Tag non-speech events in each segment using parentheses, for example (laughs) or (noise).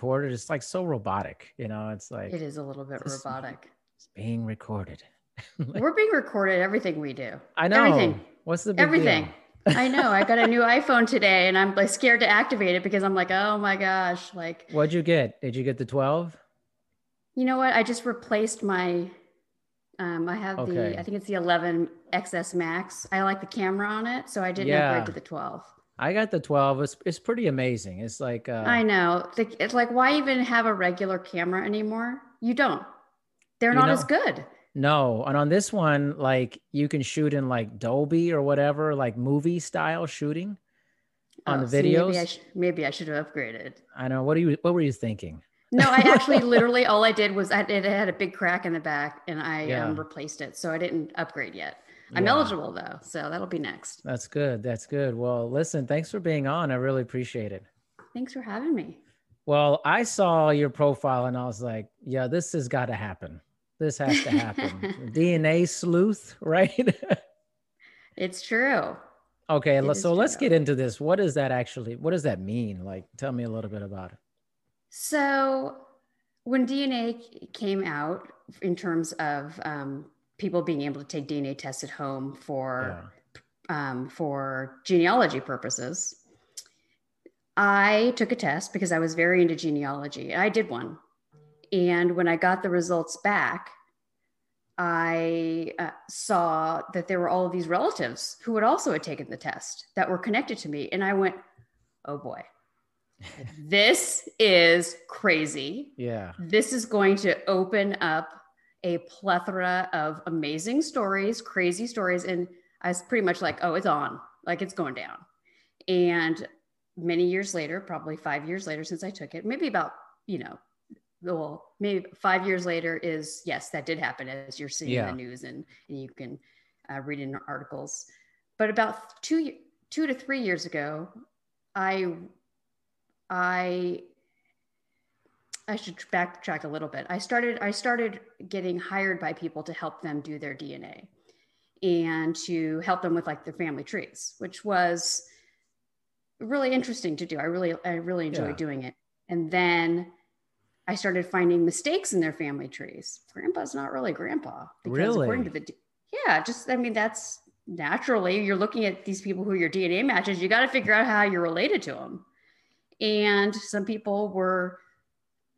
this meeting's being recorded. It's like so robotic, you know. It's like It is a little bit robotic. it's being recorded. Like, (laughs) We're being recorded. Everything we do. I know. everything. What's the big Everything. I know. I got a new (laughs) iPhone today, and I'm like scared to activate it because I'm like, oh my gosh, like What'd you get? Did you get the 12? you know what? I just replaced my. Um, I have Okay. the. I think it's the 11 XS Max. I like the camera on it, so I didn't Yeah. upgrade to the 12. I got the 12. It's it's pretty amazing. It's like uh I know. It's like, why even have a regular camera anymore? You don't. They're You not know- as good. no, and on this one, like you can shoot in like Dolby or whatever, like movie style shooting on Oh, the see, maybe I, videos. sh- maybe I should have upgraded. I know. What do you what were you thinking? No, I actually (laughs) literally all I did was I, it had a big crack in the back and I Yeah. um, replaced it. So I didn't upgrade yet. I'm Yeah. eligible though. So that'll be next. That's good. That's good. Well, listen, thanks for being on. I really appreciate it. Thanks for having me. Well, I saw your profile and I was like, yeah, this has got to happen. This has to happen. (laughs) DNA sleuth, right? (laughs) It's true. okay, It so let's true. get into this. What does that actually, what does that mean? Like, tell me a little bit about it. So when DNA came out in terms of um, people being able to take DNA tests at home for um, for genealogy purposes, I took a test because I was very into genealogy. I did one. And when I got the results back, I uh, saw that there were all of these relatives who had also had taken the test that were connected to me. And I went, oh boy, (laughs) this is crazy Yeah. this is going to open up a plethora of amazing stories, crazy stories. And I was pretty much like, oh, it's on, like it's going down. And many years later, probably five years later since I took it, maybe about, you know, well, maybe five years later is yes, that did happen as you're seeing Yeah. in the news and, and you can uh, read in articles. But about two, two to three years ago, I, I I should backtrack a little bit. I started I started getting hired by people to help them do their DNA and to help them with like their family trees, which was really interesting to do. I really I really enjoyed Yeah. doing it. And then I started finding mistakes in their family trees. Grandpa's not really grandpa because according to the yeah, just I mean that's naturally you're looking at these people who your DNA matches. You got to figure out how you're related to them. And some people were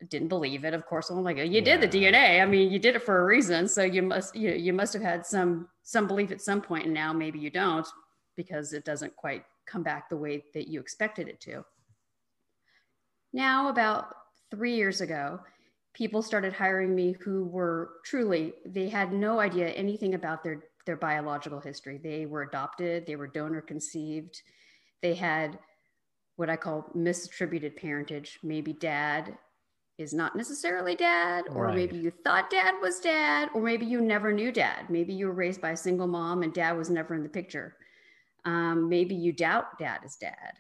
didn't believe it. Of course, I'm like, you did the DNA. I mean, you did it for a reason, so you must you you must have had some some belief at some point, and now maybe you don't because it doesn't quite come back the way that you expected it to. Now, about three years ago, people started hiring me who were truly they had no idea anything about their their biological history. They were adopted, they were donor conceived, they had what I call misattributed parentage. Maybe dad is not necessarily dad, or Right. maybe you thought dad was dad, or maybe you never knew dad. Maybe you were raised by a single mom and dad was never in the picture. Um, maybe you doubt dad is dad.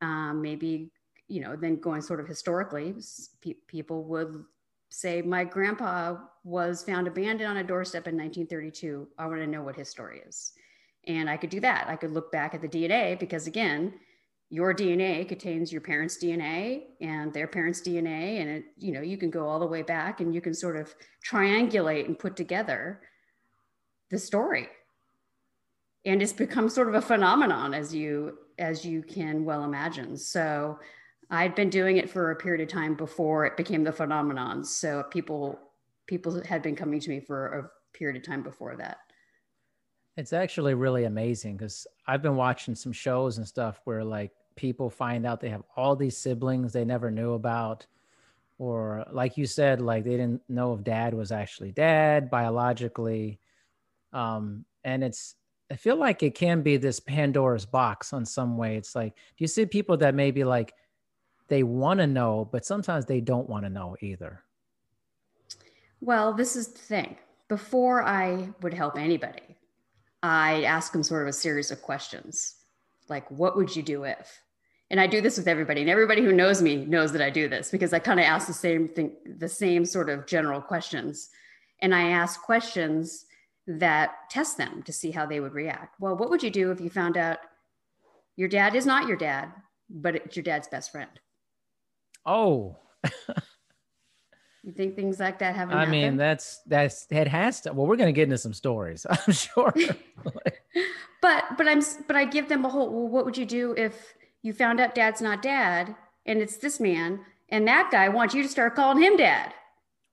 Um, maybe, you know, then going sort of historically, pe- people would say, My grandpa was found abandoned on a doorstep in 1932. I want to know what his story is. And I could do that. I could look back at the DNA because, again, your DNA contains your parents' DNA and their parents' DNA, and it, you know you can go all the way back and you can sort of triangulate and put together the story. And it's become sort of a phenomenon as you as you can well imagine. So I'd been doing it for a period of time before it became the phenomenon. So people people had been coming to me for a period of time before that. It's actually really amazing because I've been watching some shows and stuff where like people find out they have all these siblings they never knew about. Or like you said, like they didn't know if dad was actually dad biologically. Um, and it's I feel like it can be this Pandora's box on some way. It's like, do you see people that maybe like they want to know, but sometimes they don't want to know either? Well, this is the thing. Before I would help anybody, I ask them sort of a series of questions like, what would you do if? And I do this with everybody, and everybody who knows me knows that I do this because I kind of ask the same thing, the same sort of general questions. And I ask questions that test them to see how they would react. Well, what would you do if you found out your dad is not your dad, but it's your dad's best friend? Oh. (laughs) you think things like that haven't I happened? mean, that's that's it has to. Well, we're gonna get into some stories, (laughs) I'm sure. (laughs) but but I'm but I give them a whole. Well, what would you do if you found out dad's not dad and it's this man and that guy wants you to start calling him dad?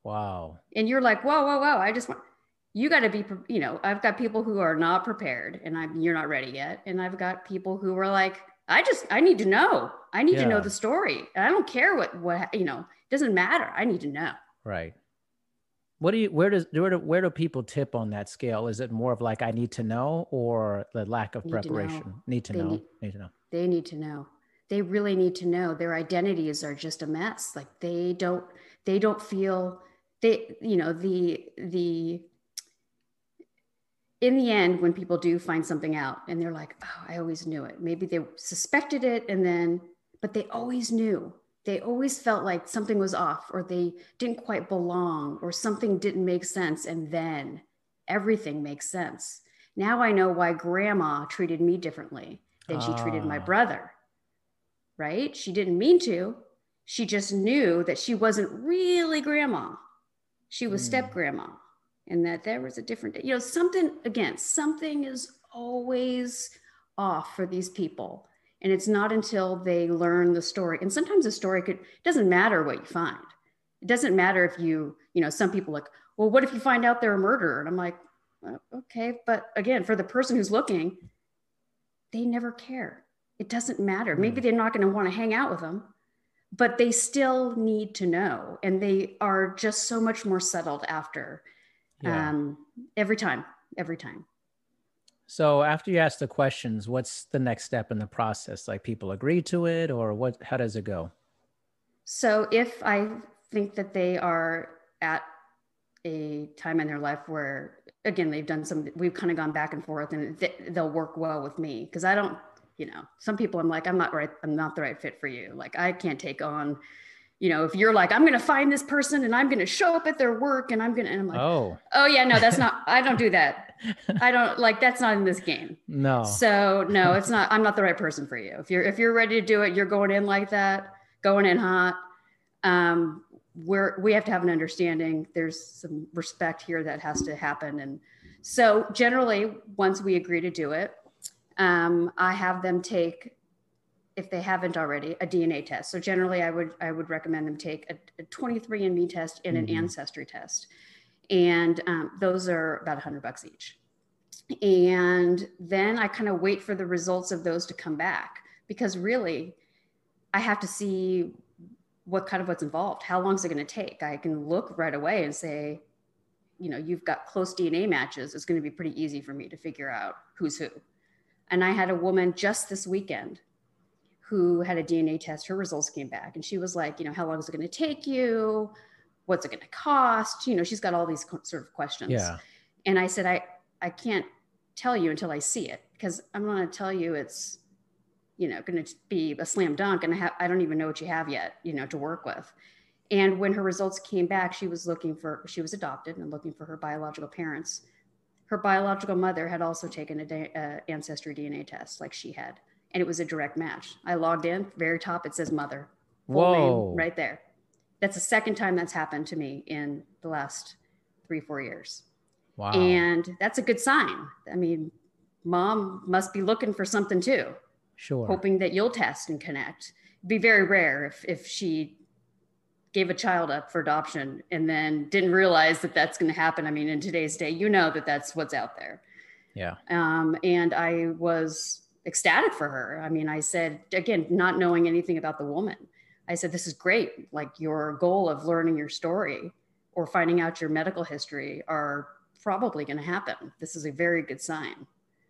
wow. And you're like, whoa, whoa, whoa! I just want you got to be. You know, I've got people who are not prepared, and I'm you're not ready yet, and I've got people who are like, I just I need to know. I need to know the story, and I don't care what what you know. It doesn't matter. I need to know. Right. What do you where does where do where do people tip on that scale? Is it more of like I need to know or the lack of Need to preparation? Need to They know. need- Need to know. they need to know they really need to know their identities are just a mess like they don't they don't feel they you know the the in the end when people do find something out and they're like oh i always knew it maybe they suspected it and then but they always knew they always felt like something was off or they didn't quite belong or something didn't make sense and then everything makes sense. Now i know why grandma treated me differently than she treated my Ah. brother right? She didn't mean to. She just knew that she wasn't really grandma. She was Mm. step grandma and that there was a different you know something again something is always off for these people and it's not until they learn the story and sometimes the story could doesn't matter what you find. It doesn't matter if you you know some people like well what if you find out they're a murderer? And i'm like "Uh, okay. But again for the person who's looking they never care. It doesn't matter. Maybe they're not going to want to hang out with them but they still need to know. And they are just so much more settled after Yeah. um, every time every time so after you ask the questions, what's the next step in the process? Like people agree to it or what how does it go? so if i think that they are at a time in their life where again they've done some we've kind of gone back and forth and th- they'll work well with me because i don't you know some people i'm like i'm not right i'm not the right fit for you like i can't take on you know if you're like i'm going to find this person and i'm going to show up at their work and i'm going to and i'm like Oh, oh yeah no that's not i don't do (laughs) that. I don't like that's not in this game. No. so no it's not i'm not the right person for you. If you're if you're ready to do it you're going in like that going in hot um we're we have to have an understanding. There's some respect here that has to happen. And so generally once we agree to do it um, i have them take if they haven't already a dna test. So generally i would i would recommend them take a, a 23andme test and an Mhm. ancestry test. And um, those are about 100 bucks each. And then i kind of wait for the results of those to come back because really i have to see what kind of what's involved. How long is it going to take? I can look right away and say you know you've got close dna matches. It's going to be pretty easy for me to figure out who's who. And i had a woman just this weekend who had a dna test her results came back and she was like you know how long is it going to take you what's it going to cost you know she's got all these sort of questions Yeah. and I said, I, I can't tell you until I see it because I'm going to tell you it's, you know, going to be a slam dunk. And I, ha- I don't even know what you have yet, you know, to work with. And when her results came back, she was looking for, she was adopted and looking for her biological parents. Her biological mother had also taken a da- uh, ancestry DNA test like she had, and it was a direct match. I logged in, very top, it says mother, full Whoa. name right there. That's the second time that's happened to me in the last three, four years. Wow. And that's a good sign. I mean, mom must be looking for something too, sure. hoping that you'll test and connect. It'd be very rare if, if she gave a child up for adoption and then didn't realize that that's going to happen. I mean, in today's day, you know that that's what's out there. yeah. Um, and I was ecstatic for her. I mean, I said, again, not knowing anything about the woman, I said, this is great. Like your goal of learning your story or finding out your medical history are probably going to happen. This is a very good sign.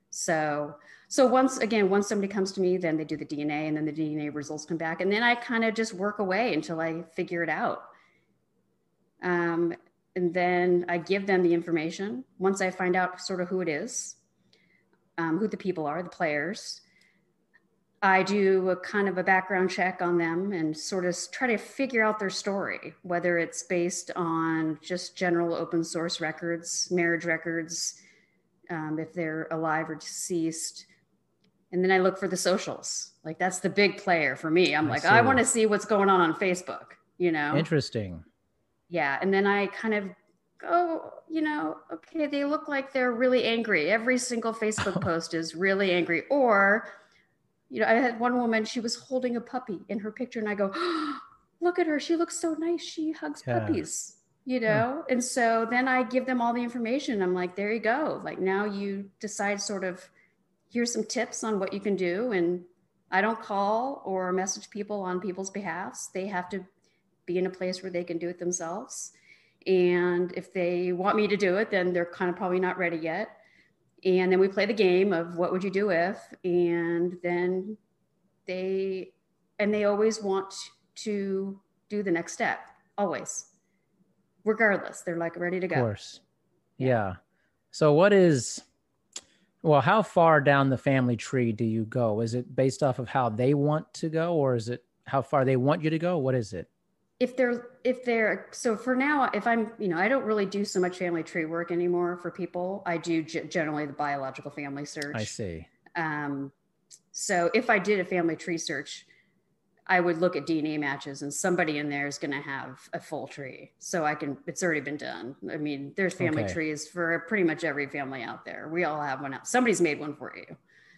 So, so once again, once somebody comes to me, then they do the DNA and then the DNA results come back. And then I kind of just work away until I figure it out. Um, and then I give them the information. Once I find out sort of who it is, um, who the people are, the players, I do a kind of a background check on them and sort of try to figure out their story, whether it's based on just general open source records, marriage records, um, if they're alive or deceased. And then I look for the socials. Like that's the big player for me. I'm I like, see. I want to see what's going on on Facebook, you know? Interesting. Yeah. And then I kind of go, you know, okay, they look like they're really angry. Every single Facebook (laughs) post is really angry. Or, you know, I had one woman, she was holding a puppy in her picture, and I go, (gasps) look at her. She looks so nice. She hugs Yeah. puppies, you know? And so then I give them all the information. I'm like, there you go. Like now you decide sort of, here's some tips on what you can do. And I don't call or message people on people's behalfs. They have to be in a place where they can do it themselves. And if they want me to do it, then they're kind of probably not ready yet. And then we play the game of what would you do if, and then they, and they always want to do the next step, always, regardless. They're like ready to go. Of course. Yeah. So what is well, how far down the family tree do you go? Is it based off of how they want to go or is it how far they want you to go? What is it? If they're if they're so for now if i'm you know i don't really do so much family tree work anymore for people. I do g- generally the biological family search. I see. um, so if i did a family tree search i would look at dna matches and somebody in there is going to have a full tree. So i can it's already been done. I mean there's family Okay. trees for pretty much every family out there. We all have one out. Somebody's made one for you.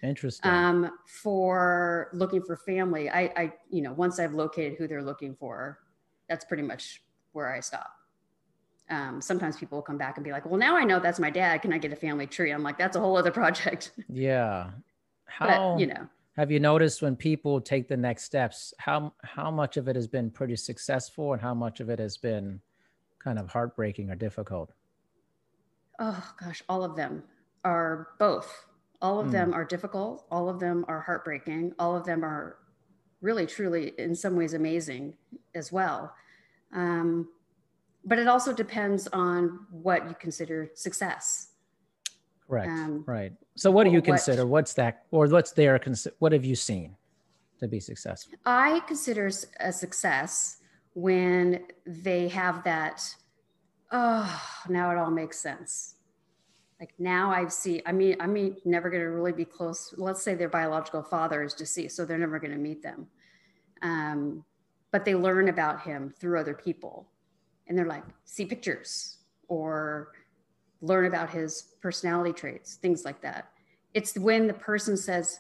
Interesting. um, for looking for family I, I you know once i've located who they're looking for that's pretty much where i stop. Um, sometimes people will come back and be like well now i know that's my dad. Can i get a family tree? I'm like that's a whole other project. (laughs) Yeah. How but you know. have you noticed when people take the next steps, how how much of it has been pretty successful and how much of it has been kind of heartbreaking or difficult? oh gosh all of them are both. All of Hmm. them are difficult. All of them are heartbreaking. All of them are really truly in some ways amazing as well um, but it also depends on what you consider success Correct. Um, right. So what do you what- consider? What's that or what's their what have you seen to be successful? I consider a success when they have that, oh, now it all makes sense. Like now I see, I mean, I mean, never going to really be close. Let's say their biological father is deceased, so they're never going to meet them. Um, but they learn about him through other people. And they're like, see pictures or learn about his personality traits, things like that. It's when the person says,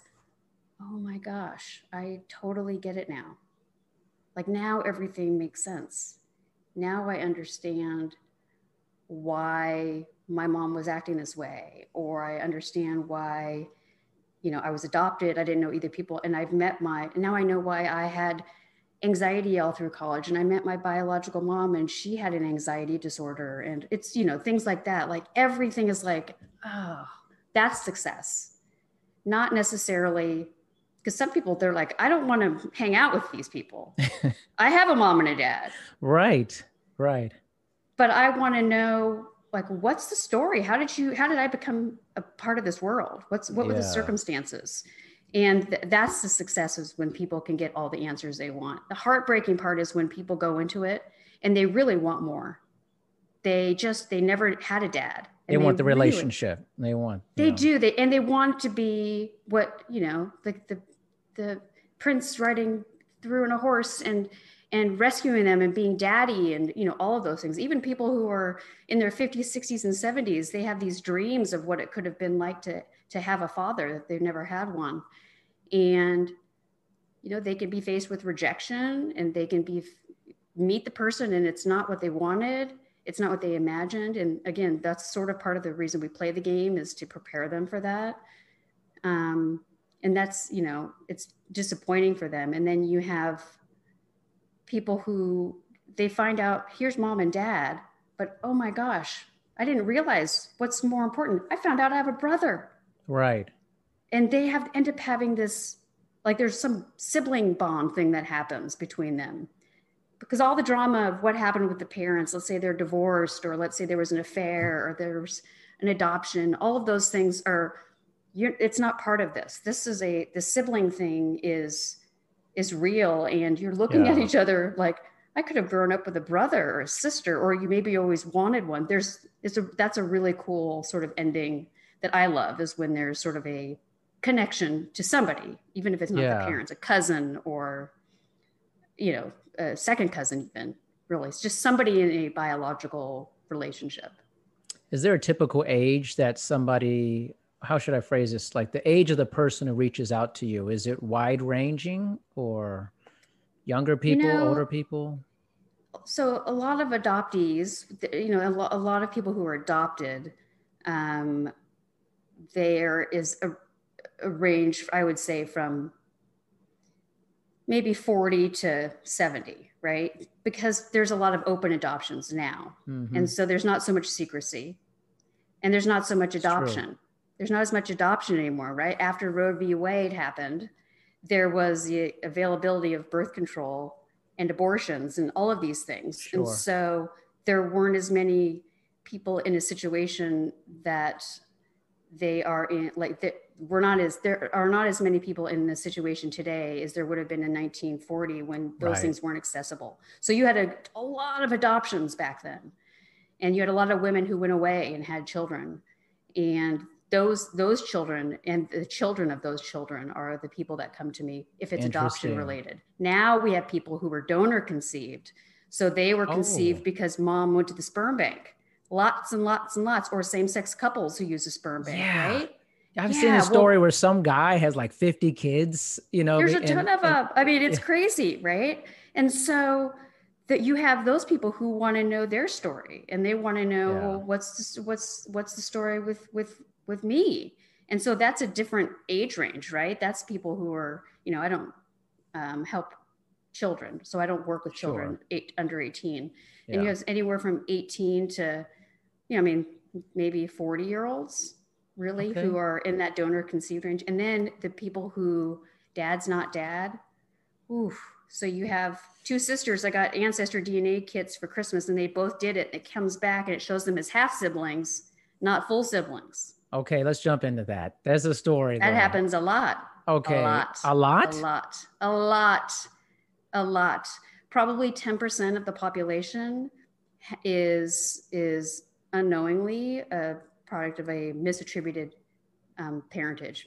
oh my gosh, I totally get it now. Like now everything makes sense. Now I understand why my mom was acting this way, or I understand why, you know, I was adopted. I didn't know either people, and I've met my, and now I know why I had anxiety all through college. And I met my biological mom, and she had an anxiety disorder. And it's, you know, things like that. Like everything is like, oh, that's success. Not necessarily because some people they're like i don't want to hang out with these people (laughs) i have a mom and a dad Right. Right. but i want to know like what's the story? How did you how did i become a part of this world? What's what were the circumstances? And th- that's the success is when people can get all the answers they want. The heartbreaking part is when people go into it and they really want more. They just they never had a dad. They and want the really- relationship. They want they know. do. They and they want to be what you know like the the prince riding through on a horse and and rescuing them and being daddy and you know all of those things. Even people who are in their 50s 60s and 70s they have these dreams of what it could have been like to to have a father that they've never had one. And you know they can be faced with rejection and they can be meet the person and it's not what they wanted. It's not what they imagined. And again that's sort of part of the reason we play the game is to prepare them for that. Um, and that's you know it's disappointing for them. And then you have people who they find out here's mom and dad. But oh my gosh i didn't realize what's more important. I found out i have a brother. Right. and they have end up having this like there's some sibling bond thing that happens between them. Because all the drama of what happened with the parents let's say they're divorced or let's say there was an affair or there's an adoption all of those things are it's not part of this. This is a the sibling thing is is real and you're looking at each other like i could have grown up with a brother or a sister or you maybe always wanted one there's it's a that's a really cool sort of ending that i love is when there's sort of a connection to somebody, even if it's not Yeah. the parents, a cousin or, you know, a second cousin, even really. It's just somebody in a biological relationship. Is there a typical age that somebody, how should I phrase this? Like the age of the person who reaches out to you, is it wide ranging or younger people, know, older people? So a lot of adoptees, you know, a, lo- a lot of people who are adopted, um, there is a, a range, I would say, from maybe 40 to 70, right? Because there's a lot of open adoptions now. Mhm. And so there's not so much secrecy and there's not so much adoption. There's not as much adoption anymore, right? After Roe v. Wade happened, there was the availability of birth control and abortions and all of these things. And so there weren't as many people in a situation that they are in, like, that we're not as, there are not as many people in the situation today as there would have been in 1940 when those Right. things weren't accessible. So you had a, a lot of adoptions back then and you had a lot of women who went away and had children and those those children and the children of those children are the people that come to me if it's adoption related now we have people who were donor conceived so they were oh. conceived Oh. because mom went to the sperm bank lots and lots and lots or same-sex couples who use a sperm bank Yeah. right I've seen Yeah, a well- story where some guy has like 50 kids, you know. there's a and- ton of them uh, i mean it's yeah. crazy right and so that you have those people who want to know their story and they want to know Yeah. well, what's this, what's what's the story with with with me. And so that's a different age range right? That's people who are you know i don't um, help children. So i don't work with children eight, under 18 and you Yeah. have anywhere from 18 to you know i mean maybe 40 year olds really Okay. who are in that donor conceived range. And then the people who dad's not dad. Oof. so you have two sisters i got ancestry dna kits for christmas and they both did it. And it comes back and it shows them as half siblings not full siblings Okay, let's jump into that. There's a story. that happens a lot Okay. a lot A lot? a lot a lot a lot probably 10% of the population is is unknowingly a product of a misattributed um, parentage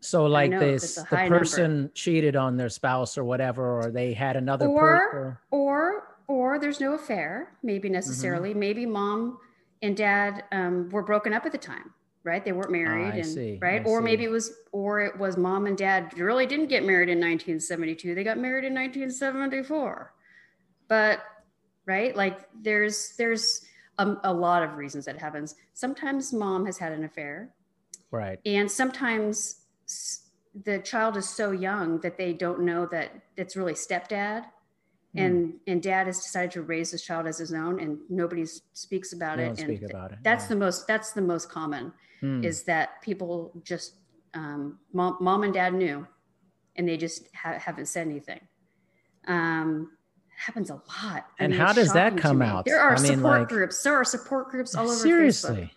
So like know, this, the high number. person cheated on their spouse or whatever, or they had another or person. or or there's no affair Mm-hmm. maybe necessarily maybe mom and dad um, were broken up at the time right they weren't married I and see, right I or see. maybe it was or it was mom and dad really didn't get married in 1972 they got married in 1974 but right like there's there's a, a lot of reasons that happens sometimes mom has had an affair Right. and sometimes the child is so young that they don't know that it's really stepdad Hmm. and and dad has decided to raise this child as his own and nobody speaks about it don't and speak about it. that's yeah. the most that's the most common Hmm. is that people just um, mom, mom and dad knew and they just ha- haven't said anything um happens a lot I And mean, how does that come out? there are I mean, support like- groups there are support groups all over Seriously. Facebook.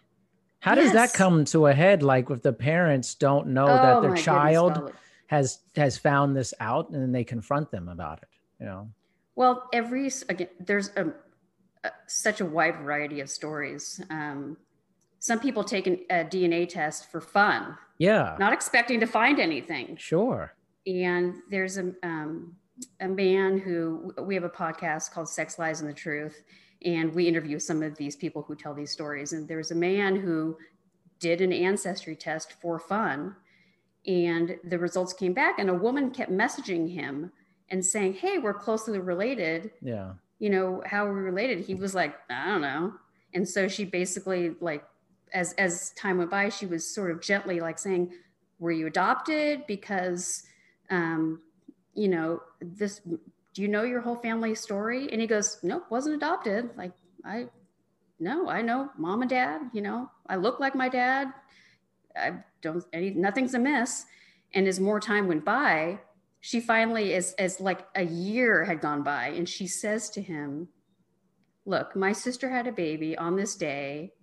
How does that come to a head? Like if the parents don't know Oh, that their goodness, child has has found this out and then they confront them about it. You know. Well, every again, there's a, a such a wide variety of stories. Um, some people take an, a DNA test for fun, Yeah. not expecting to find anything. sure. And there's a um, a man who we have a podcast called Sex Lies and the Truth, and we interview some of these people who tell these stories. And there's a man who did an ancestry test for fun, and the results came back, and a woman kept messaging him and saying, "Hey, we're closely related." Yeah. you know how are we related he was like i don't know and so she basically like as as time went by she was sort of gently like saying were you adopted? Because um you know this do you know your whole family story? And he goes nope wasn't adopted. Like i no i know mom and dad you know. I look like my dad. I don't any nothing's amiss. And as more time went by she finally as as like a year had gone by and she says to him look my sister had a baby on this day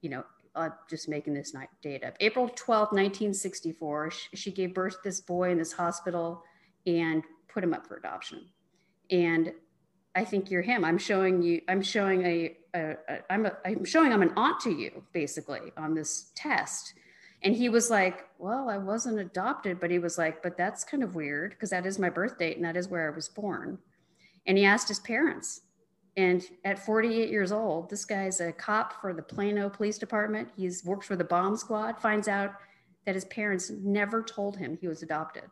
you know uh, just making this night date up april 12th 1964 sh- she gave birth to this boy in this hospital and put him up for adoption and i think you're him i'm showing you i'm showing a, a, a i'm a, i'm showing i'm an aunt to you basically on this test And he was like, Well, I wasn't adopted, but he was like, But that's kind of weird because that is my birth date and that is where I was born. And he asked his parents. And at 48 years old, this guy's a cop for the Plano Police Department. He's worked for the bomb squad, finds out that his parents never told him he was adopted.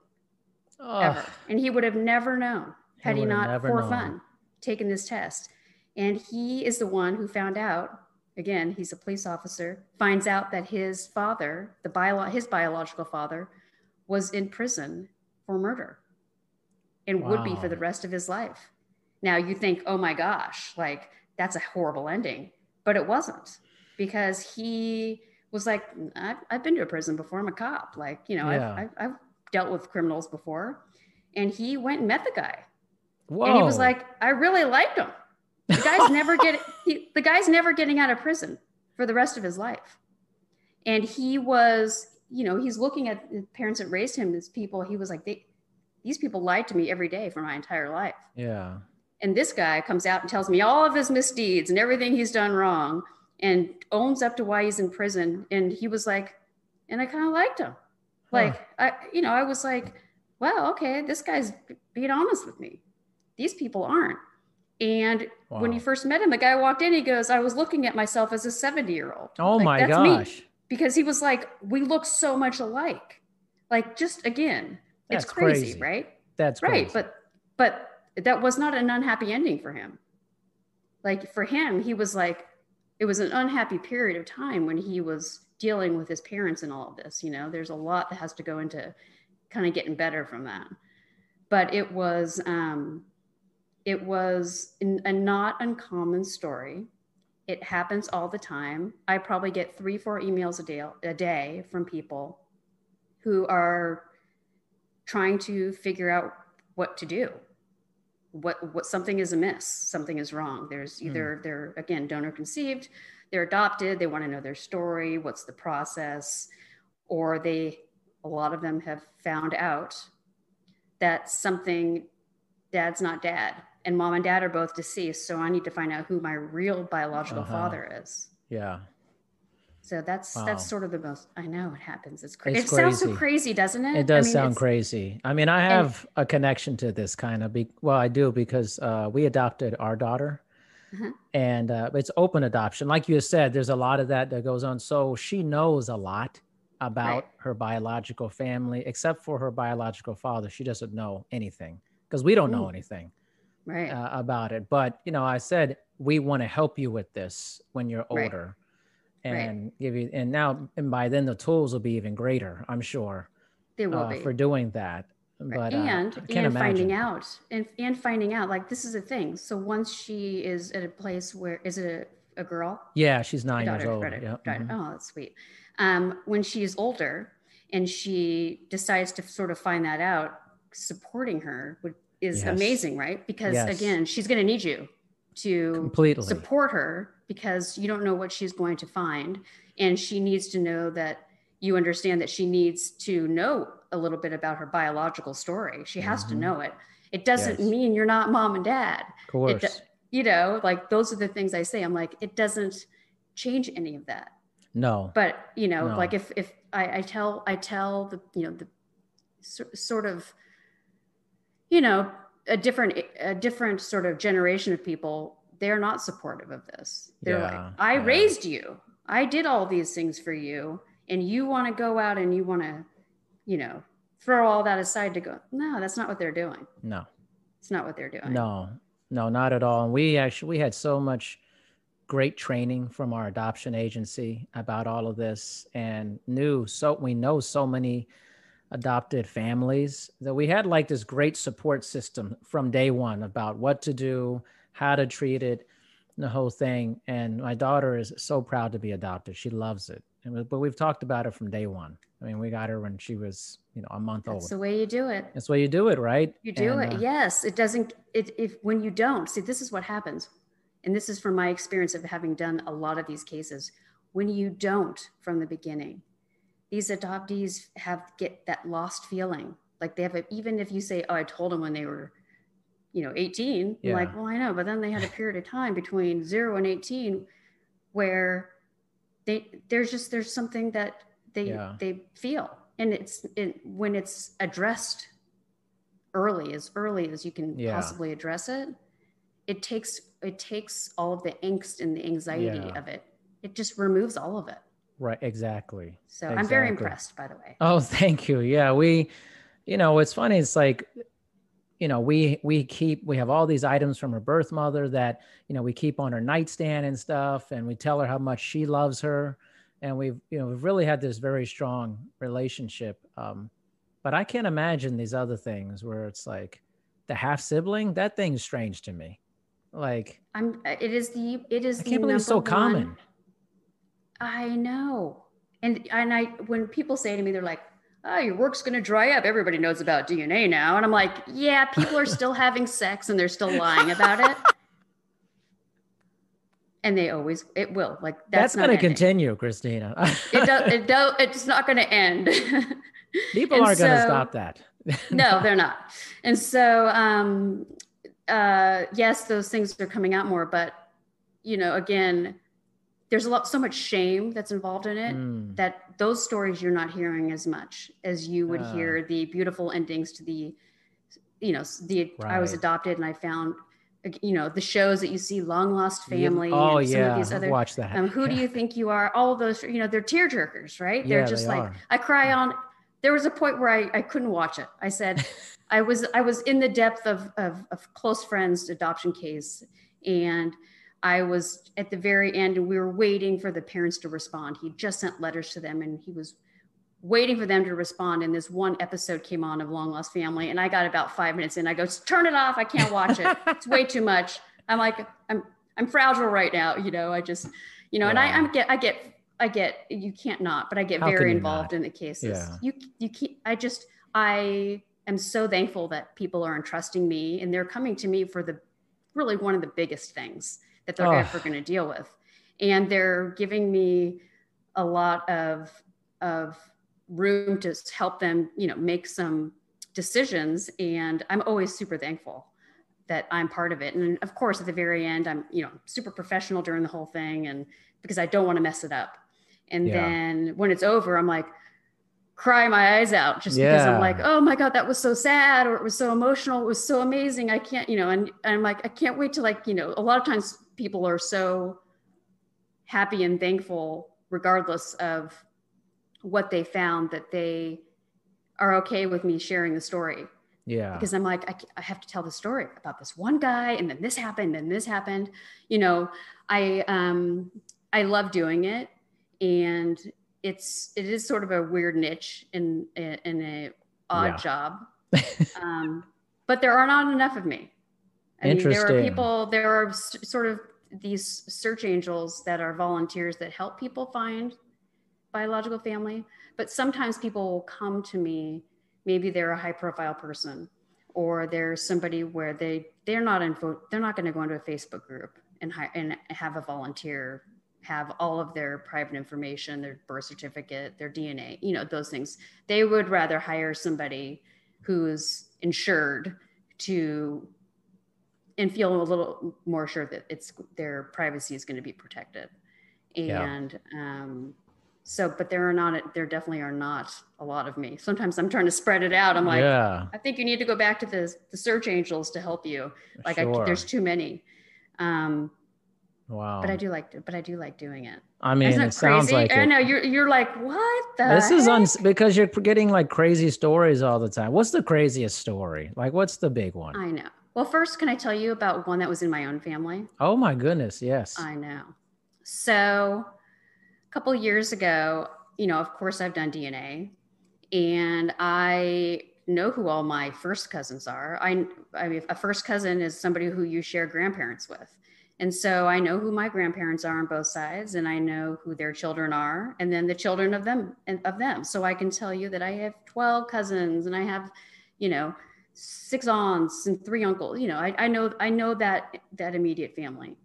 Oh, Ever. And he would have never known had he have not, for known. fun, taken this test. And he is the one who found out. Again, he's a police officer. Finds out that his father, the bio, his biological father, was in prison for murder, and would be for the rest of his life. Now you think, oh my gosh, like that's a horrible ending, but it wasn't because he was like, I've, I've been to a prison before. I'm a cop. Like, you know, Yeah. I've, I've, I've dealt with criminals before. And he went and met the guy. whoa. And he was like, I really liked him. The guy's (laughs) never getting he, the guy's never getting out of prison for the rest of his life. And he was, you know, he's looking at the parents that raised him as people. He was like, they, these people lied to me every day for my entire life. yeah. And this guy comes out and tells me all of his misdeeds and everything he's done wrong and owns up to why he's in prison. And he was like, and I kind of liked him. Like, I, you know, I was like, well, okay, this guy's being honest with me. These people aren't. And when you Wow. first met him, the guy walked in, he goes, I was looking at myself as a 70 year old. Oh my that's me. gosh. Because he was like, we look so much alike. Like, just again, it's crazy, crazy. right? That's right crazy. but but that was not an unhappy ending for him. Like for him he was like it was an unhappy period of time when he was dealing with his parents and all of this you know? There's a lot that has to go into kind of getting better from that. But it was um it was a not uncommon story. It happens all the time. I probably get three four emails a day a day from people who are trying to figure out what to do what what something is amiss something is wrong there's either they're again donor conceived they're adopted they want to know their story what's the process or they a lot of them have found out that something dad's not dad and mom and dad are both deceased so i need to find out who my real biological Uh-huh. father is yeah. So that's Wow. that's sort of the most i know it happens it's crazy it sounds so crazy. doesn't it It does I mean, sound crazy. I mean, I have a connection to this kind of. Be- well, I do because uh, we adopted our daughter, Uh-huh. and uh, it's open adoption. Like you said, there's a lot of that that goes on. So she knows a lot about Right. her biological family, except for her biological father. She doesn't know anything because we don't know Mm. anything right uh, about it. But you know, I said we want to help you with this when you're older, Right. And give you. And now, and by then, the tools will be even greater. I'm sure there will uh, be for doing that. Right. But uh, and I and finding out and and finding out like this is a thing so once she is at a place where is it a, a girl Yeah, she's nine years old. daughter, Yeah. daughter. mhm. oh that's sweet um, when she's older and she decides to sort of find that out supporting her would, is Yes. amazing right because Yes. again she's going to need you to Completely. support her because you don't know what she's going to find and she needs to know that you understand that she needs to know a little bit about her biological story she has to Mhm. know it it doesn't Yes. mean you're not mom and dad Of course. do- you know like those are the things i say i'm like it doesn't change any of that no. but you know No. like if if I, I tell i tell the you know the sor- sort of you know a different a different sort of generation of people they're not supportive of this they're Yeah, like i yeah. raised you i did all these things for you and you want to go out and you want to you know throw all that aside to go no that's not what they're doing No. it's not what they're doing No. No, not at all. And we actually we had so much great training from our adoption agency about all of this and knew so we know so many adopted families that we had like this great support system from day one about what to do, how to treat it, the whole thing. And my daughter is so proud to be adopted. She loves it. And But we've talked about it from day one. I mean, we got her when she was, you know, a month that's old. That's the way you do it That's the way you do it, right? You do And, it. uh, yes. It doesn't, it, if, when you don't, see, this is what happens. And this is from my experience of having done a lot of these cases. When you don't from the beginning, these adoptees have get that lost feeling. Like they have, a, even if you say, oh, I told them when they were, you know, 18, Yeah. like, well, I know, but then they had a period of time between zero and 18 where they, there's just, there's something that they Yeah. they feel and it's it, when it's addressed early as early as you can Yeah. possibly address it it takes it takes all of the angst and the anxiety of it it just removes all of it Right. Exactly. so i'm very impressed by the way Oh, (laughs) thank you. Yeah, we, you know, it's funny. It's like, you know, we we keep we have all these items from her birth mother that you know we keep on her nightstand and stuff, and we tell her how much she loves her, and we've you know we've really had this very strong relationship. Um, but I can't imagine these other things where it's like the half sibling. That thing's strange to me. Like i'm it is the it is I the can't believe it's so one- common. I know. And and I when people say to me, they're like, oh, your work's gonna dry up. Everybody knows about DNA now. And I'm like, yeah, people are still (laughs) having sex and they're still lying about it. And they always it will. Like That's, that's, going to continue, Christina. (laughs) It does it does it's not gonna end. (laughs) People aren't going to stop that. no, they're not. And so um uh yes, those things are coming out more, but you know, again, there's a lot so much shame that's involved in it. Mm, that those stories you're not hearing as much as you would Ah. hear the beautiful endings to the you know the i was adopted and i found you know the shows that you see long lost yeah. family Oh and some yeah, of these other watched that. um, who do you think you are all of those you know they're tear jerkers right Yeah, they're just they like are. i cry on there was a point where I, I couldn't watch it i said (laughs) i was i was in the depth of, of of close friends adoption case and I was at the very end and we were waiting for the parents to respond. He just sent letters to them and he was waiting for them to respond. And this one episode came on of Long Lost Family. And I got about five minutes in. I go, turn it off. I can't watch it. It's way too much. I'm like, I'm I'm fragile right now. You know, I just, you know, and I, I'm get I get I get you can't not, but I get How very involved not? in the cases. Yeah. You you can't I just I am so thankful that people are entrusting me and they're coming to me for the really one of the biggest things that they're Oh. ever going to deal with. And they're giving me a lot of of room to help them, you know, make some decisions. And I'm always super thankful that I'm part of it. And of course, at the very end, I'm, you know, super professional during the whole thing and because I don't want to mess it up. And Yeah. then when it's over, I'm like, cry my eyes out just because I'm like, oh my God, that was so sad or it was so emotional. It was so amazing. I can't, you know, and, and I'm like, I can't wait to like, you know, a lot of times people are so happy and thankful regardless of what they found that they are okay with me sharing the story yeah. because I'm like, I have to tell the story about this one guy, and then this happened, and this happened. You know, I um, I love doing it, and it's it is sort of a weird niche in in a odd Yeah. job, (laughs) um, but there are not enough of me. I mean, there are people. There are s- sort of these search angels that are volunteers that help people find biological family, but sometimes people will come to me maybe they're a high profile person or they're somebody where they they're not in they're not going to go into a facebook group and hi, and have a volunteer have all of their private information their birth certificate their dna you know those things they would rather hire somebody who's insured to and feel a little more sure that it's their privacy is going to be protected Yeah. and um so but there are not there definitely are not a lot of me sometimes i'm trying to spread it out i'm like yeah. i think you need to go back to the the search angels to help you like I, there's too many um wow. but i do like but i do like doing it I mean, isn't it it sounds crazy like i it. know you're you're like what the This is heck? uns because you're getting like crazy stories all the time. What's the craziest story? Like, what's the big one? i know well first can i tell you about one that was in my own family oh my goodness, yes. I know. So, a couple years ago, you know, of course, I've done DNA, and I know who all my first cousins are. I, I mean, a first cousin is somebody who you share grandparents with, and so I know who my grandparents are on both sides, and I know who their children are, and then the children of them and of them. So I can tell you that I have twelve cousins, and I have, you know, six aunts and three uncles. You know, I, I know I know that that immediate family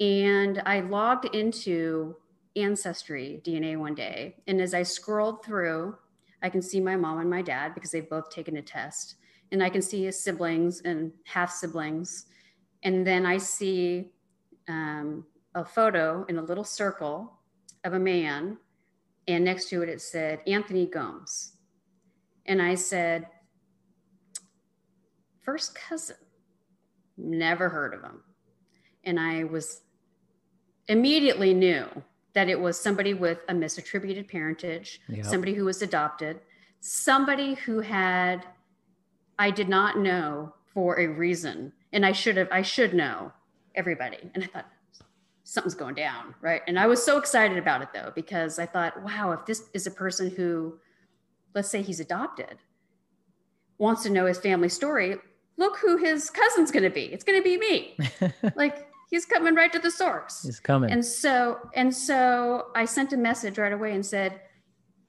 and I logged into Ancestry DNA one day. And as I scrolled through, I can see my mom and my dad because they've both taken a test. And I can see his siblings and half siblings. And then I see um, a photo in a little circle of a man And next to it, it said Anthony Gomes. And I said, first cousin. Never heard of him. And I was immediately knew that it was somebody with a misattributed parentage, yep. somebody who was adopted, somebody who had, I did not know for a reason. And I should have, I should know everybody. And I thought, something's going down. Right. And I was so excited about it though, because I thought, wow, if this is a person who, let's say he's adopted, wants to know his family story, look who his cousin's going to be. It's going to be me. (laughs) like he's coming right to the source. He's coming. And so, and so I sent a message right away and said,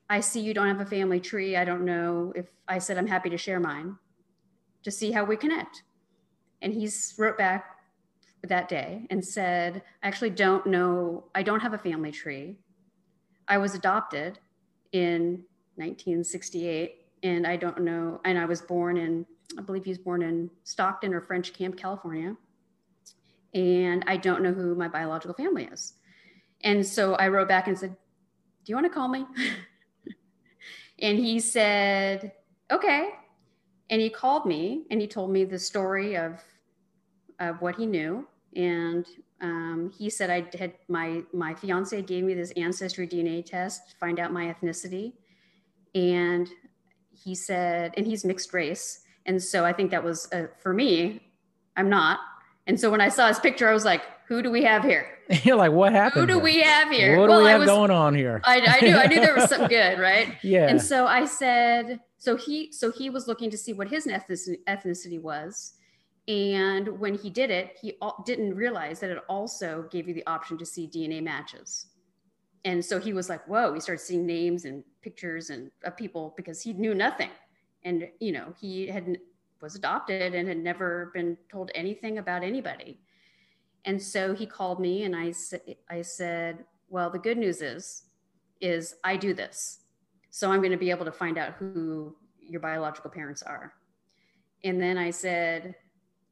I see you don't have a family tree. I don't know if I said I'm happy to share mine to see how we connect. And he's wrote back that day and said, I actually don't know, I don't have a family tree. I was adopted in 1968 and I don't know, and I was born in I believe he was born in Stockton or French Camp, California. And I don't know who my biological family is. And so I wrote back and said, Do you want to call me? (laughs) and he said, Okay. And he called me and he told me the story of, of what he knew. And um, he said I had my my fiance gave me this ancestry DNA test to find out my ethnicity, and he said, and he's mixed race, and so I think that was uh, for me, I'm not. And so when I saw his picture, I was like, who do we have here? (laughs) You're like, what happened? Who do we have here? What do we have was, going on here? I, I knew, I knew there was (laughs) something good, right? Yeah. And so I said, so he, so he was looking to see what his ethnicity was. And when he did it, he didn't realize that it also gave you the option to see DNA matches. And so he was like, whoa, he started seeing names and pictures and of people because he knew nothing and you know he had was adopted and had never been told anything about anybody. And so he called me and i said i said well the good news is is i do this. So i'm going to be able to find out who your biological parents are. And then i said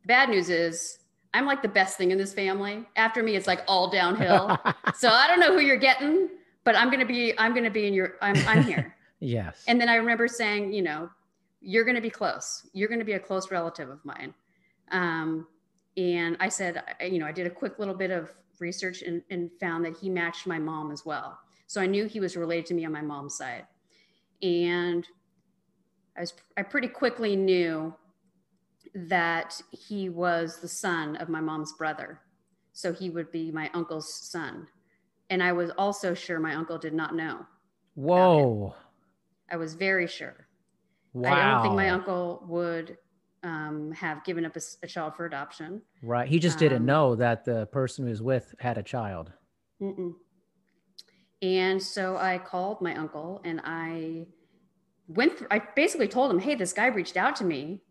the bad news is i'm like the best thing in this family. After me it's like all downhill. (laughs) So i don't know who you're getting but i'm going to be i'm going to be in your i'm, I'm here. (laughs) Yes. And then i remember saying you know you're going to be close. You're going to be a close relative of mine. Um, and I said, you know, I did a quick little bit of research and, and found that he matched my mom as well. So I knew he was related to me on my mom's side. And I was, I pretty quickly knew that he was the son of my mom's brother. So he would be my uncle's son. And I was also sure my uncle did not know. Whoa. I was very sure. Wow. I don't think my uncle would um, have given up a, a, child for adoption. Right. He just didn't um, know that the person he was with had a child. Mm-mm. And so I called my uncle and I went through, I basically told him, Hey, this guy reached out to me.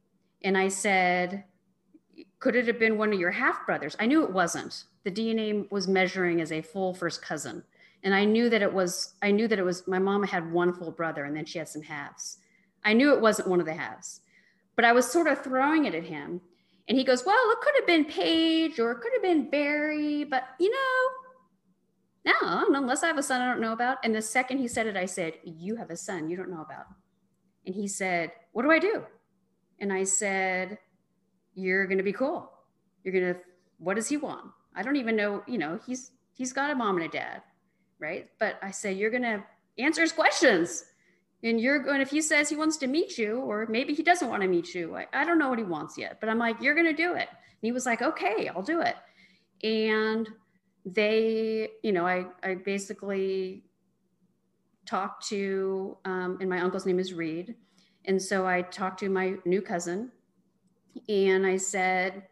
And I said, Could it have been one of your half brothers? I knew it wasn't. The DNA was measuring as a full first cousin. And I knew that it was, I knew that it was, my mom had one full brother and then she had some halves. I knew it wasn't one of the halves, but I was sort of throwing it at him. And he goes, Well, it could have been Paige or it could have been Barry, but you know, no, unless I have a son I don't know about. And the second he said it, I said, You have a son you don't know about. And he said, What do I do? And I said, You're going to be cool. You're going to, what does he want? I don't even know, you know, he's, he's got a mom and a dad, right? But I say, You're going to answer his questions and you're going if he says he wants to meet you or maybe he doesn't want to meet you I, I don't know what he wants yet but i'm like you're going to do it. And he was like okay i'll do it. And they you know i i basically talked to um, and my uncle's name is reed. And so i talked to my new cousin and i said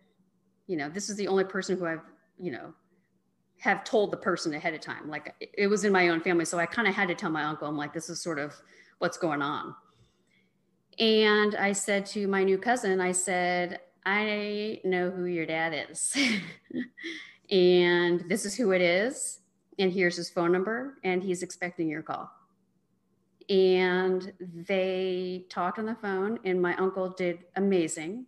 you know this is the only person who i've you know have told the person ahead of time. Like it was in my own family so i kind of had to tell my uncle i'm like this is sort of what's going on. And I said to my new cousin, I said, I know who your dad is. (laughs) and this is who it is. And here's his phone number. And he's expecting your call. And they talked on the phone, and my uncle did amazing.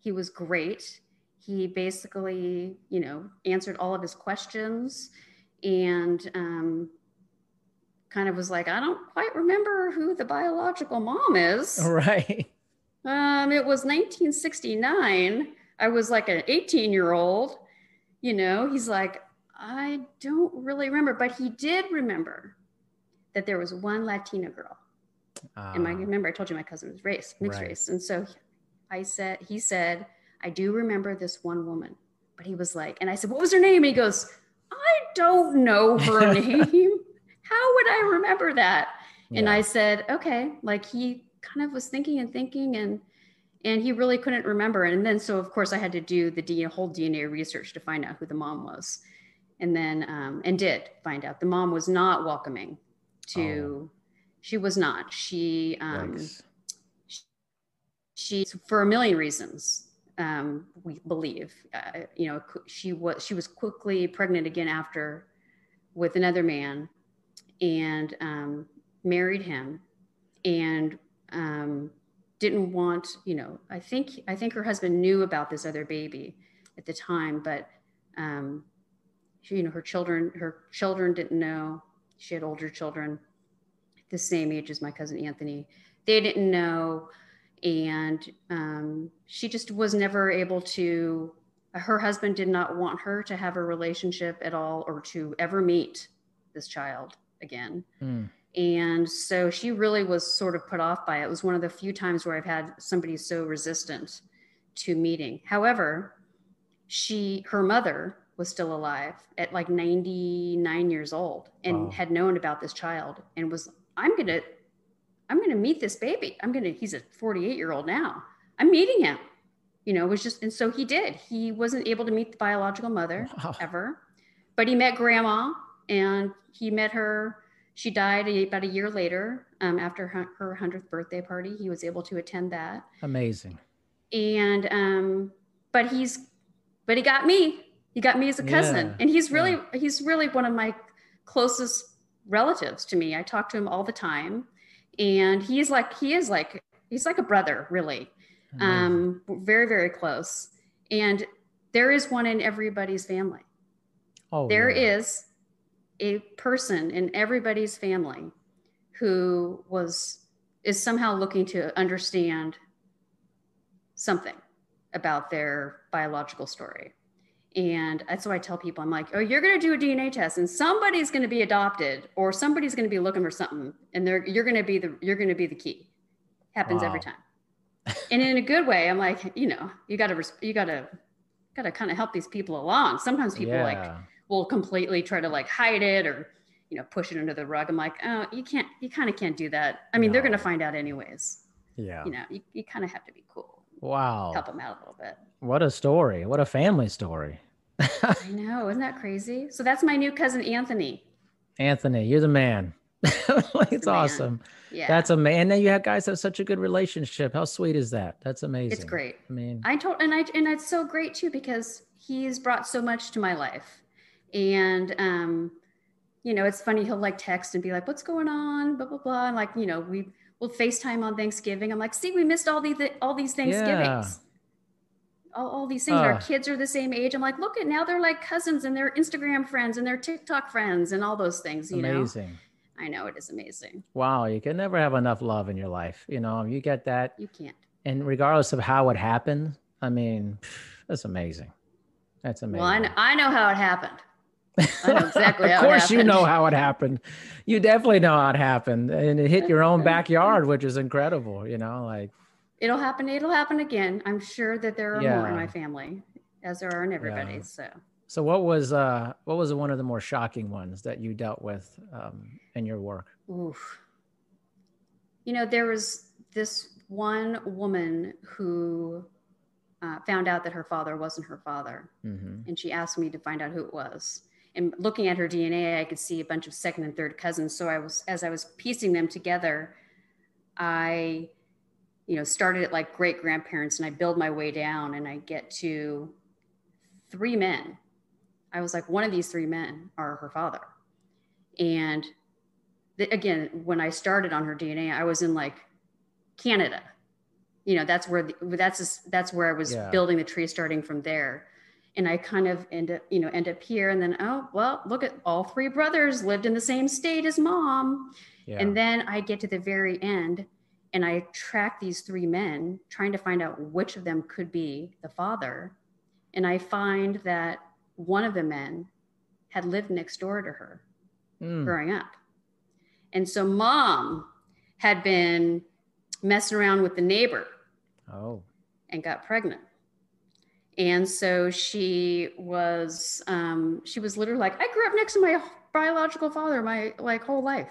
He was great. He basically, you know, answered all of his questions and um, kind of was like, I don't quite remember who the biological mom is. (laughs) Right. Um, it was 1969. I was like an 18 year old. You know, he's like, I don't really remember, but he did remember that there was one Latina girl. Uh, and I ah. remember I told you my cousin was race, mixed right. race. And so I said, he said, I do remember this one woman. But he was like, and I said, what was her name? And he goes, I don't know her (laughs) name. How would I remember that? Yeah. And I said, okay, like he kind of was thinking and thinking and and he really couldn't remember. And then so of course I had to do the DNA, whole DNA research to find out who the mom was. And then um, and did find out the mom was not welcoming to oh. she was not. She um she for a million reasons um, we believe uh, you know she was she was quickly pregnant again after with another man and um, married him and um, didn't want you know i think i think her husband knew about this other baby at the time but um, she, you know her children her children didn't know. She had older children the same age as my cousin anthony. They didn't know. And um, she just was never able to her husband did not want her to have a relationship at all or to ever meet this child again mm. And so she really was sort of put off by it. It was one of the few times where I've had somebody so resistant to meeting. However, she her mother was still alive at like 99 years old and wow. had known about this child and was I'm going to I'm going to meet this baby. I'm going to he's a 48 year old now. I'm meeting him. You know, it was just and so he did. He wasn't able to meet the biological mother wow. ever. But he met grandma and he met her she died about a year later um, after her, her 100th birthday party. He was able to attend that. Amazing. And, um, but he's, but he got me. He got me as a cousin. Yeah. And he's really, yeah. he's really one of my closest relatives to me. I talk to him all the time. And he's like, he is like, he's like a brother, really. Um, very, very close. And there is one in everybody's family. Oh, there yeah. is a person in everybody's family who was is somehow looking to understand something about their biological story. And that's why I tell people, I'm like, oh, you're going to do a DNA test and somebody's going to be adopted or somebody's going to be looking for something and they're, you're going to be the, you're going to be the key. Happens wow. every time. and in a good way, I'm like, you know, you got to, you got to, got to kind of help these people along. Sometimes people yeah. like, will completely try to like hide it or you know push it under the rug. I'm like oh you can't you kind of can't do that. I mean no. they're going to find out anyways. Yeah. You know you, you kind of have to be cool. Wow. Help them out a little bit. What a story. What a family story. (laughs) I know. Isn't that crazy? So that's my new cousin anthony. Anthony you're the man. (laughs) It's awesome. Yeah. That's amazing and then you have guys have such a good relationship. How sweet is that? That's amazing. It's great. I mean i told and i and it's so great too because he's brought so much to my life and, um, you know, it's funny, he'll like text and be like, what's going on? Blah, blah, blah. And like, you know, we will FaceTime on Thanksgiving. I'm like, see, we missed all these, all these Thanksgivings. Yeah. All, all, these things. Uh, Our kids are the same age. I'm like, look at now they're like cousins and they're Instagram friends and they're TikTok friends and all those things, you amazing. know? I know it is amazing. Wow. You can never have enough love in your life. You know, you get that. You can't. And regardless of how it happened, I mean, that's amazing. That's amazing. Well, I know, I know how it happened. Exactly. (laughs) of course, you know how it happened. You definitely know how it happened, and it hit your own backyard, which is incredible. You know, like it'll happen. It'll happen again. I'm sure that there are yeah. more in my family, as there are in everybody's. Yeah. So. So what was uh what was one of the more shocking ones that you dealt with um, in your work? Oof. You know, there was this one woman who uh, found out that her father wasn't her father, mm-hmm. and she asked me to find out who it was and looking at her DNA, I could see a bunch of second and third cousins. So I was, as I was piecing them together, I, you know, started at like great grandparents and I build my way down and I get to three men. I was like, one of these three men are her father. And again, when I started on her DNA, I was in like Canada. You know, that's where the, that's that's where I was yeah. building the tree, starting from there and I kind of end up, you know, end up here. And then, oh, well, look at all three brothers lived in the same state as mom. Yeah. And then I get to the very end and I track these three men, trying to find out which of them could be the father. And I find that one of the men had lived next door to her mm. growing up. And so mom had been messing around with the neighbor. Oh. And got pregnant and so she was um, she was literally like i grew up next to my biological father my like whole life.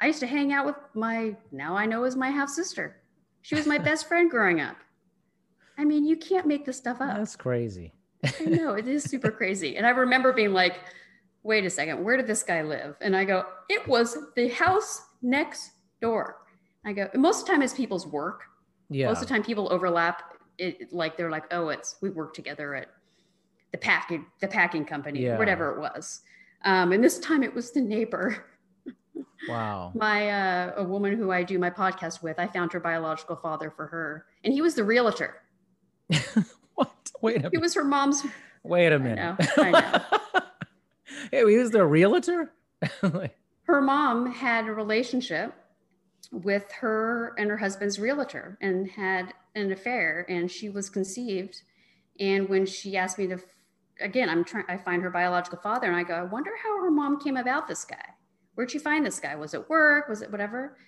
I used to hang out with my now i know is my half sister. She was my (laughs) best friend growing up. I mean you can't make this stuff up. That's crazy. I know it is super (laughs) crazy. And i remember being like wait a second where did this guy live? And i go it was the house next door. I go most of the time it's people's work. Yeah. most of the time people overlap it like they're like, oh, it's we work together at the packing the packing company, yeah. whatever it was. Um, and this time it was the neighbor. (laughs) Wow. my uh, a woman who I do my podcast with, I found her biological father for her, and he was the realtor. (laughs) what? Wait a minute. He was her mom's. Wait a minute. I know. I know. (laughs) hey, he was the realtor. her mom had a relationship with her and her husband's realtor and had an affair and she was conceived. And when she asked me to again i'm trying i find her biological father and i go i wonder how her mom came about this guy. Where'd she find this guy? Was it work? Was it whatever?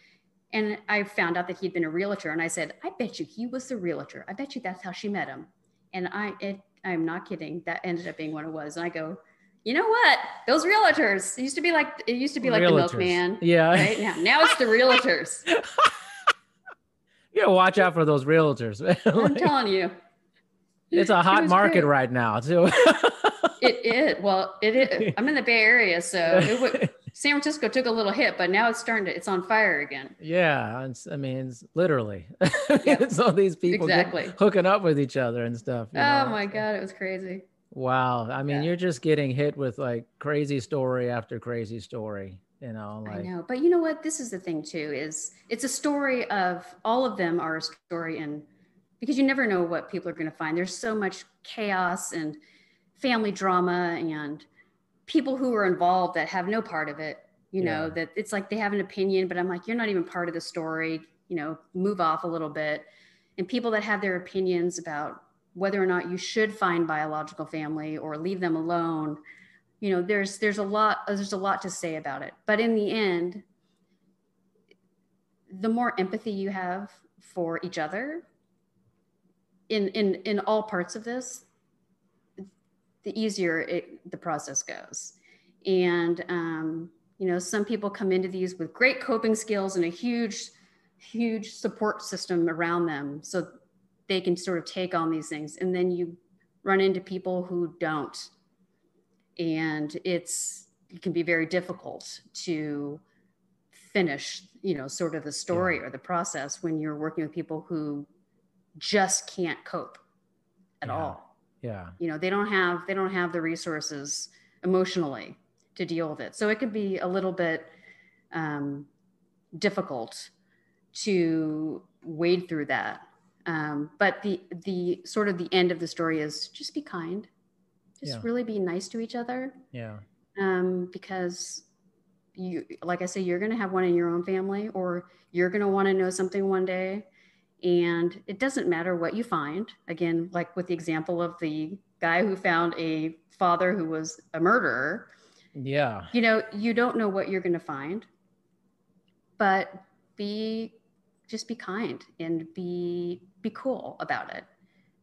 And i found out that he'd been a realtor and i said i bet you he was the realtor. I bet you that's how she met him. And i it i'm not kidding. That ended up being what it was. And i go you know what? Those realtors used to be like it used to be like realtors. the milkman. Yeah. Right now, now it's the realtors. (laughs) yeah, watch out for those realtors. (laughs) like, I'm telling you. It's a hot it market great. right now, too. (laughs) it is. Well, it is. I'm in the Bay Area, so it would, San Francisco took a little hit, but now it's starting to. It's on fire again. Yeah, I mean, it's literally. Yep. so these people exactly hooking up with each other and stuff. oh know? my god, it was crazy. Wow. I mean, yeah. you're just getting hit with like crazy story after crazy story, you know, like I know. But you know what? This is the thing too is it's a story of all of them are a story and because you never know what people are going to find. There's so much chaos and family drama and people who are involved that have no part of it, you yeah. know, that it's like they have an opinion, but I'm like you're not even part of the story, you know, move off a little bit. And people that have their opinions about whether or not you should find biological family or leave them alone you know there's there's a lot there's a lot to say about it. But in the end the more empathy you have for each other in in in all parts of this the easier it, the process goes. And um, you know some people come into these with great coping skills and a huge huge support system around them. So they can sort of take on these things. And then you run into people who don't. And it's it can be very difficult to finish you know sort of the story yeah. or the process when you're working with people who just can't cope at yeah. all. Yeah. You know they don't have they don't have the resources emotionally to deal with it. So it can be a little bit um, difficult to wade through that um, but the the sort of the end of the story is just be kind, just yeah. really be nice to each other. Yeah. Um, because you, like I say, you're going to have one in your own family, or you're going to want to know something one day, and it doesn't matter what you find. Again, like with the example of the guy who found a father who was a murderer. Yeah. You know, you don't know what you're going to find, but be just be kind and be be cool about it.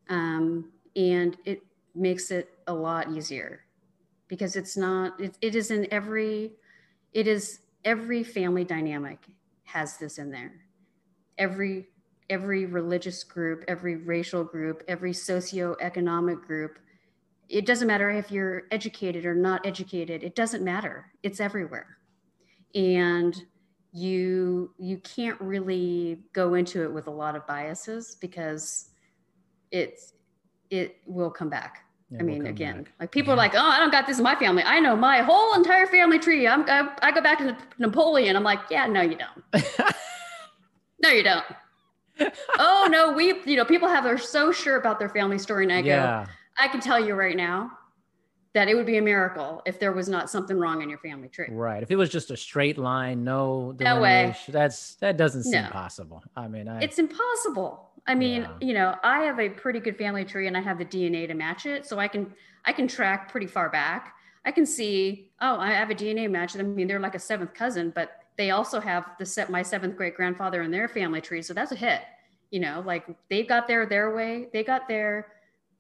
Um, and it makes it a lot easier because it's not, it, it is in every, it is every family dynamic has this in there. Every, every religious group, every racial group, every socioeconomic group. It doesn't matter if you're educated or not educated. It doesn't matter. It's everywhere. And you you can't really go into it with a lot of biases because it's it will come back. I mean, again, back. like people yeah. are like, "Oh, I don't got this in my family. I know my whole entire family tree. I'm I, I go back to Napoleon." I'm like, "Yeah, no, you don't. (laughs) no, you don't. oh no, we you know people have are so sure about their family story, and I yeah. go, I can tell you right now that it would be a miracle if there was not something wrong in your family tree. Right. If it was just a straight line, no No way. that's that doesn't seem No. possible. I mean, I It's impossible. I mean, Yeah. you know, I have a pretty good family tree and I have the DNA to match it, so I can I can track pretty far back. I can see, oh, I have a DNA match. I mean, they're like a seventh cousin, but they also have the set my seventh great grandfather in their family tree, so that's a hit. You know, like they got there their way. They got there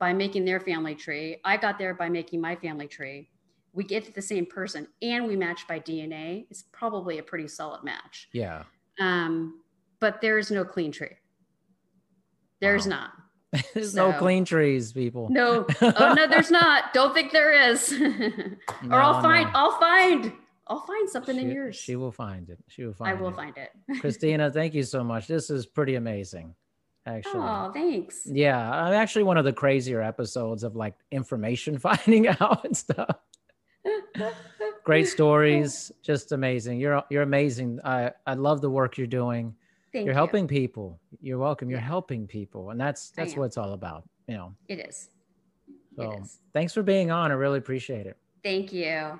by making their family tree. I got there by making my family tree. We get to the same person and we match by DNA. It's probably a pretty solid match. yeah. Um, but there is no clean tree. There's Wow. not. (laughs) There's no So- clean trees, people. No. (laughs) Oh no, there's not. Don't think there is. (laughs) or I'll find. no. I'll find. I'll find something in yours. She will find it. She will find. I find will it. find it. Christina, thank you so much. This is pretty amazing, actually. Oh, thanks. Yeah, I'm actually one of the crazier episodes of like information (laughs) finding out and stuff. Great stories, (laughs) just amazing. You're you're amazing. I I love the work you're doing. Thank you're you. helping people. You're welcome. You're helping people, and that's that's what it's all about. You know. It is. So It is. thanks for being on. I really appreciate it. Thank you.